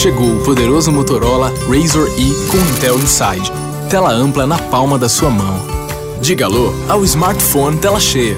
Chegou o poderoso Motorola Razr E com Intel Inside. Tela ampla na palma da sua mão. Diga alô ao smartphone tela cheia.